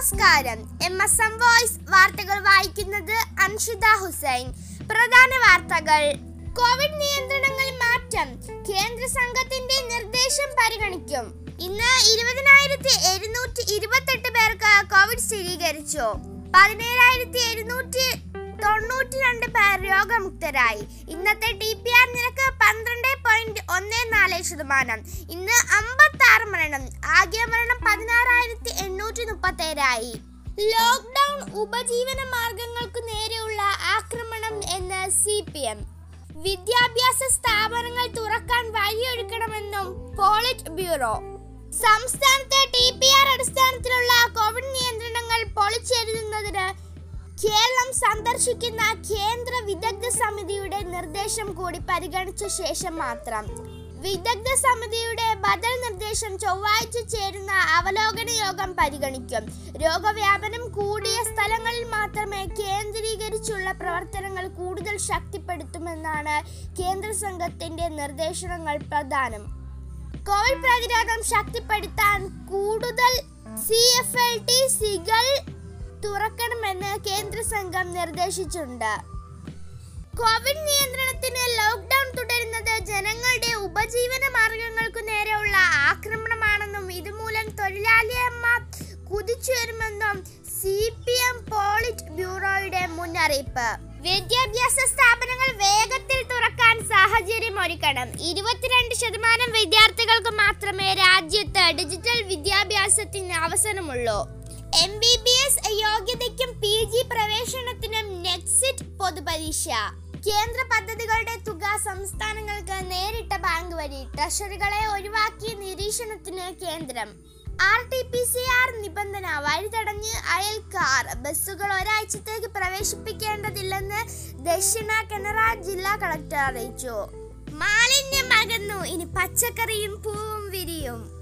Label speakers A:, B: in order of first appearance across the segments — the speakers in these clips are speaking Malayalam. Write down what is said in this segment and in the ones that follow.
A: നമസ്കാരം. എം എസ് എം വോയിസ് വാർത്തകൾ വായിക്കുന്നത് അൻഷിത ഹുസൈൻ. പ്രധാന വാർത്തകൾ. കോവിഡ് നിയന്ത്രണങ്ങളിൽ മാറ്റം. കേന്ദ്ര സംഘത്തിന്റെ നിർദ്ദേശം പരിഗണിക്കും. ഇന്ന് ഇരുപതിനായിരത്തി എഴുന്നൂറ്റി ഇരുപത്തെട്ട് പേർക്ക് കോവിഡ് സ്ഥിരീകരിച്ചു. പതിനേഴായിരത്തി എഴുന്നൂറ്റി തൊണ്ണൂറ്റി രണ്ട് രോഗമുക്തരായി. ഇന്നത്തെ ടി പി ആർ നിരക്ക് പന്ത്രണ്ട് പോയിന്റ് ഒന്ന് നാല് ശതമാനം. ഇന്ന് അമ്പത്തി ആറ് മരണം. ആകെ മരണം പതിനാറായിരത്തി എണ്ണൂറ്റി മുപ്പത്തി ഏഴായി ലോക്ക്ഡൌൺ ഉപജീവന മാർഗങ്ങൾക്ക് നേരെയുള്ള ആക്രമണം എന്ന് സി പി എം. വിദ്യാഭ്യാസ സ്ഥാപനങ്ങൾ തുറക്കാൻ വഴിയൊരുക്കണമെന്നും പോളിറ്റ് ബ്യൂറോ. സംസ്ഥാനത്തെ ടി പി ആർ അടിസ്ഥാനത്തിലുള്ള കോവിഡ് നിയന്ത്രണങ്ങൾ പൊളിച്ചെഴുതുന്നതിന് കേരളം സന്ദർശിക്കുന്ന കേന്ദ്ര നിർദ്ദേശം കൂടി പരിഗണിച്ച ശേഷം മാത്രം. വിദഗ്ധ സമിതിയുടെ ബദൽ നിർദ്ദേശം ചൊവ്വാഴ്ച ചേരുന്ന അവലോകന യോഗം പരിഗണിക്കും. രോഗവ്യാപനം കൂടിയ സ്ഥലങ്ങളിൽ മാത്രമേ കേന്ദ്രീകരിച്ചുള്ള പ്രവർത്തനങ്ങൾ കൂടുതൽ ശക്തിപ്പെടുത്തുമെന്നാണ് കേന്ദ്ര സംഘത്തിന്റെ നിർദ്ദേശങ്ങൾ പ്രധാനം കോവിഡ് പ്രതിരോധം ശക്തിപ്പെടുത്താൻ കൂടുതൽ സി എഫ് എൽ ടി സികൾ തുറക്കണമെന്ന് കേന്ദ്ര സംഘം നിർദ്ദേശിച്ചിട്ടുണ്ട്. കോവിഡ് നിയന്ത്രണത്തിന് ലോക്ക്ഡൌൺ തുടരുന്നത് ജനങ്ങളുടെ ഉപജീവന മാർഗങ്ങൾക്കു നേരെയുള്ള ആക്രമണമാണെന്നും ഇതുമൂലം തൊഴിലാളിയന്മാർ കുതിച്ചുയരുമെന്നും സി പി എം പോളിറ്റ് ബ്യൂറോയുടെ മുന്നറിയിപ്പ്. വിദ്യാഭ്യാസ സ്ഥാപനങ്ങൾ വേഗത്തിൽ തുറക്കാൻ സാഹചര്യം ഒരുക്കണം. ഇരുപത്തിരണ്ട് ശതമാനം വിദ്യാർത്ഥികൾക്ക് മാത്രമേ രാജ്യത്ത് ഡിജിറ്റൽ വിദ്യാഭ്യാസത്തിന് അവസരമുള്ളൂ. എം ബി ബി എസ് യോഗ്യതയ്ക്കും പി ജി പ്രവേശനത്തിനും നെക്സിറ്റ് പൊതുപരീക്ഷ. കേന്ദ്ര പദ്ധതികളുടെ തുക സംസ്ഥാനങ്ങൾക്ക് നേരിട്ട ബാങ്ക് വഴി ട്രഷറികളെ ഒഴിവാക്കി നിരീക്ഷണത്തിന് കേന്ദ്രം. R T P C R നിബന്ധന വഴിതടഞ്ഞ് അയൽക്കാർ ബസ്സുകൾ ഒരാഴ്ചത്തേക്ക് പ്രവേശിപ്പിക്കേണ്ടതില്ലെന്ന് ദക്ഷിണ കനറ ജില്ലാ കളക്ടർ അറിയിച്ചു. മാലിന്യം അകന്നു. ഇനി പച്ചക്കറിയും പൂവും വിരിയും.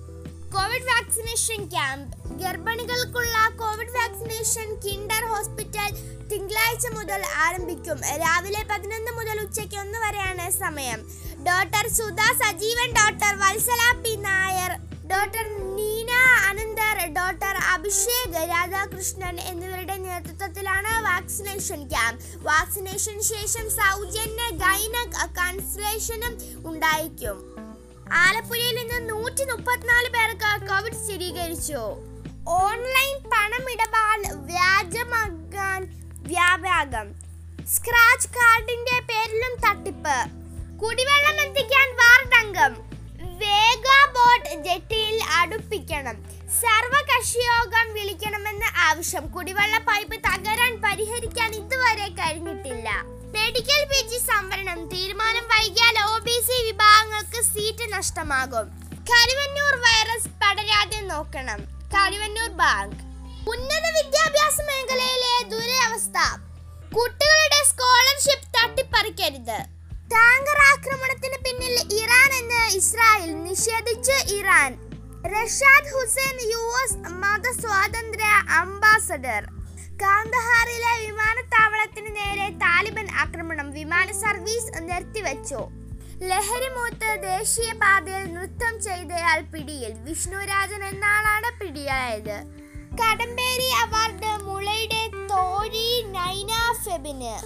A: Covid vaccination camp. ഗർഭിണികൾക്കുള്ള Covid vaccination Kinder hospital തിങ്കളാഴ്ച മുതൽ ആരംഭിക്കും. രാവിലെ പതിനൊന്ന് മുതൽ ഉച്ചയ്ക്ക് ഒന്ന് വരെയാണ് സമയം. Doctor Sudha Sajeevan doctor Vatsala P. Nair doctor Neena Ananthar doctor Abhishek Radhakrishnan എന്നിവരുടെ നേതൃത്വത്തിലാണ് വാക്സിനേഷൻ ക്യാമ്പ്. വാക്സിനേഷൻ ശേഷം സൗജന്യ ഗൈനക് കൺസലേഷനും ഉണ്ടായിരിക്കും. ആലപ്പുഴയിൽ നിന്ന് നൂറ്റി മുപ്പത്തിനാല് പേർക്ക് കോവിഡ് സ്ഥിരീകരിച്ചു. ഓൺലൈൻ പണമിടപാട് വ്യാജമാകാൻ വ്യാപകം. സ്ക്രാച്ച് കാർഡിന്റെ പേരിലും തട്ടിപ്പ്. കുടിവെള്ളം എത്തിക്കാൻ വാർഡംഗം വേഗ ബോട്ട് ജെട്ടിയിൽ അടുപ്പിക്കണം. സർവകക്ഷി യോഗം വിളിക്കണമെന്ന് ആവശ്യം. കുടിവെള്ള പൈപ്പ് തകരാൻ പരിഹരിക്കാൻ ഇതുവരെ കഴിഞ്ഞിട്ടില്ല. മെഡിക്കൽ പി ജി സംവരണം. തീരുമാനം വൈകിയാൽ ഒ ബി സി വിഭാഗങ്ങൾക്ക് സീറ്റ് നഷ്ടമാകും. കരുവന്നൂർ വൈറസ് പടരാതെ നോക്കണം. കരുവന്നൂർ ബാങ്ക് ഉന്നത വിദ്യാഭ്യാസ മേഖലയിലെ ദുരവസ്ഥ. കുട്ടികളുടെ സ്കോളർഷിപ്പ് തട്ടിപ്പറിക്കരുത്. ടാങ്കർ ആക്രമണത്തിന് പിന്നിൽ ഇറാൻ എന്ന് ഇസ്രായേൽ നിഷേധിച്ച് Iran. Rashad Hussain U S മതസ്വാതന്ത്ര്യ ambassador. കാന്തഹാറിലെ വിമാനത്താവളത്തിന് നേരെ താലിബൻ ആക്രമണം വിമാന സർവീസ് നിർത്തിവെച്ചു. ലഹരിമൂത്ത് ദേശീയപാതയിൽ നൃത്തം ചെയ്തയാൾ പിടിയിൽ. വിഷ്ണുരാജൻ എന്നാളാണ് പിടിയായത്. കടമ്പേരി അവാർഡ് മുളയുടെ തോഴി നൈന ഫെബിന്.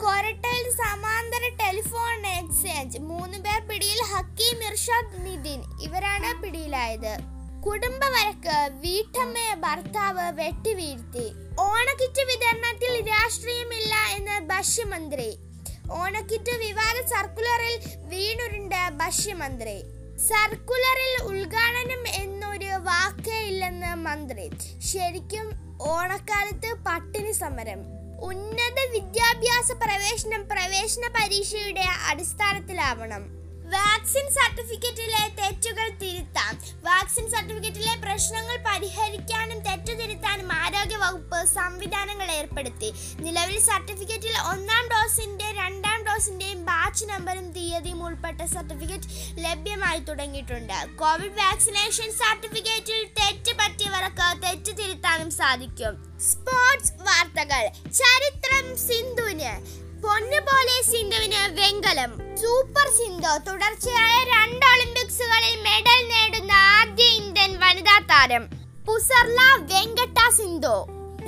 A: കൊരട്ടയിൽ സമാന്തര ടെലിഫോൺ എക്സ്ചേഞ്ച്. മൂന്ന് പേർ പിടിയിൽ ഹക്കീം ഇർഷാദ് നിതിൻ. ഇവരാണ് പിടിയിലായത്. കുടുംബ വഴക്ക് വീട്ടമ്മയെ ഭർത്താവ് വെട്ടിവീഴ്ത്തി. ഓണക്കിറ്റ് വിതരണത്തിൽ രാഷ്ട്രീയമില്ല എന്ന് ഭക്ഷ്യമന്ത്രി ഓണക്കിറ്റ് വിവാദ സർക്കുലറിൽ വീണുരുണ്ട് ഭക്ഷ്യമന്ത്രി. സർക്കുലറിൽ ഉദ്ഘാടനം എന്നൊരു വാക്കേ ഇല്ലെന്ന് മന്ത്രി. ശരിക്കും ഓണക്കാലത്ത് പട്ടിണി സമരം. ഉന്നത വിദ്യാഭ്യാസ പ്രവേശനം പ്രവേശന പരീക്ഷയുടെ അടിസ്ഥാനത്തിലാവണം. വാക്സിൻ സർട്ടിഫിക്കറ്റിലെ തെറ്റുകൾ തിരുത്താം. വാക്സിൻ സർട്ടിഫിക്കറ്റിലെ പ്രശ്നങ്ങൾ പരിഹരിക്കാനും തെറ്റു തിരുത്താനും ആരോഗ്യ വകുപ്പ് സംവിധാനങ്ങൾ ഏർപ്പെടുത്തി. നിലവിൽ സർട്ടിഫിക്കറ്റിൽ ഒന്നാം ഡോസിന്റെ രണ്ടാം ഡോസിന്റെയും ബാച്ച് നമ്പറും തീയതിയും ഉൾപ്പെട്ട സർട്ടിഫിക്കറ്റ് ലഭ്യമായി തുടങ്ങിയിട്ടുണ്ട്. കോവിഡ് വാക്സിനേഷൻ സർട്ടിഫിക്കറ്റിൽ തെറ്റ് പറ്റിയവർക്ക് തെറ്റ് തിരുത്താനും സാധിക്കും. സ്പോർട്സ് വാർത്തകൾ. ചരിത്രം സിന്ധുവിന്. പൊന്നുപോലെ സിന്ധുവിന് വെങ്കലം. സൂപ്പർ സിന്ധു തുടർച്ചയായ രണ്ട് ഒളിമ്പിക്സുകളിൽ മെഡൽ നേടുന്ന ആദ്യ ഇന്ത്യൻ വനിതാ താരം പുസർല വെങ്കട്ട സിന്ധു.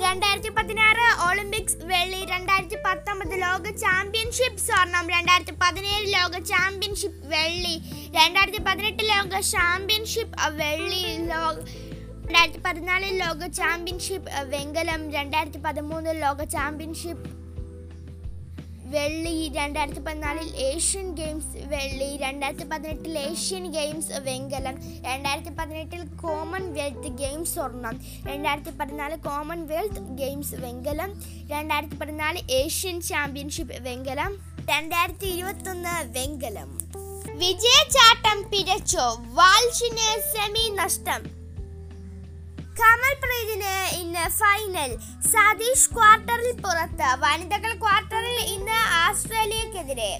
A: രണ്ടായിരത്തി പതിനാറ് ഒളിമ്പിക്സ് വെള്ളി രണ്ടായിരത്തി പത്തൊമ്പത് ലോക ചാമ്പ്യൻഷിപ്പ് സ്വർണം രണ്ടായിരത്തി പതിനേഴ് ലോക ചാമ്പ്യൻഷിപ്പ് വെള്ളി രണ്ടായിരത്തി പതിനെട്ട് ലോക ചാമ്പ്യൻഷിപ്പ് വെള്ളി ലോക രണ്ടായിരത്തി പതിനാലിൽ ലോക ചാമ്പ്യൻഷിപ്പ് വെങ്കലം രണ്ടായിരത്തി പതിമൂന്നിൽ ലോക ചാമ്പ്യൻഷിപ്പ് വെള്ളി രണ്ടായിരത്തി പതിനാലിൽ ഏഷ്യൻ ഗെയിംസ് വെള്ളി രണ്ടായിരത്തി പതിനെട്ടിൽ ഏഷ്യൻ ഗെയിംസ് വെങ്കലം രണ്ടായിരത്തി പതിനെട്ടിൽ കോമൺവെൽത്ത് ഗെയിംസ് സ്വർണം രണ്ടായിരത്തി പതിനാല് കോമൺവെൽത്ത് ഗെയിംസ് വെങ്കലം രണ്ടായിരത്തി പതിനാല് ഏഷ്യൻ ചാമ്പ്യൻഷിപ്പ് വെങ്കലം രണ്ടായിരത്തി ഇരുപത്തൊന്ന് വെങ്കലം. വിജയചാട്ടം പിരച്ചോ വാൽഷിന് സെമി നഷ്ടം. കമൽപ്രീതിന് ഇന്ന് ഫൈനൽ സതീഷ് ക്വാർട്ടറിൽ പുറത്ത് വനിതകൾ ക്വാർട്ടറിൽ ഇന്ന് ആസ്ട്രേലിയക്കെതിരെ.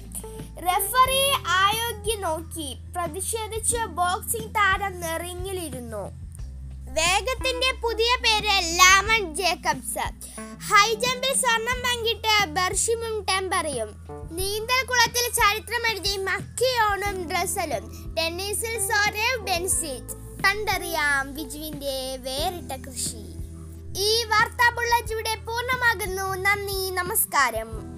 A: റെഫറി ആയോഗ്യ നോക്കി പ്രതിഷേധിച്ച് ബോക്സിംഗ് താരം റിങ്ങിലിരുന്നു വേഗത്തിന്റെ പുതിയ പേര് ലാമൺ ജേക്കബ്സ്. ഹൈജമ്പിൽ സ്വർണം പങ്കിട്ട് ബർഷിമും ടെമ്പറിയും. നീന്തൽ കുളത്തിൽ ചരിത്രമെഴുതി മക്കിയോണും ഡ്രസലും. ടെന്നീസിൽ സോരേവ് ബെൻസിറ്റ്. കണ്ടറിയാം വിജുവിന്റെ വേറിട്ട കൃഷി. ഈ വാർത്താ ബുള്ളറ്റ് ഇവിടെ പൂർണമാകുന്നു. നന്ദി നമസ്കാരം.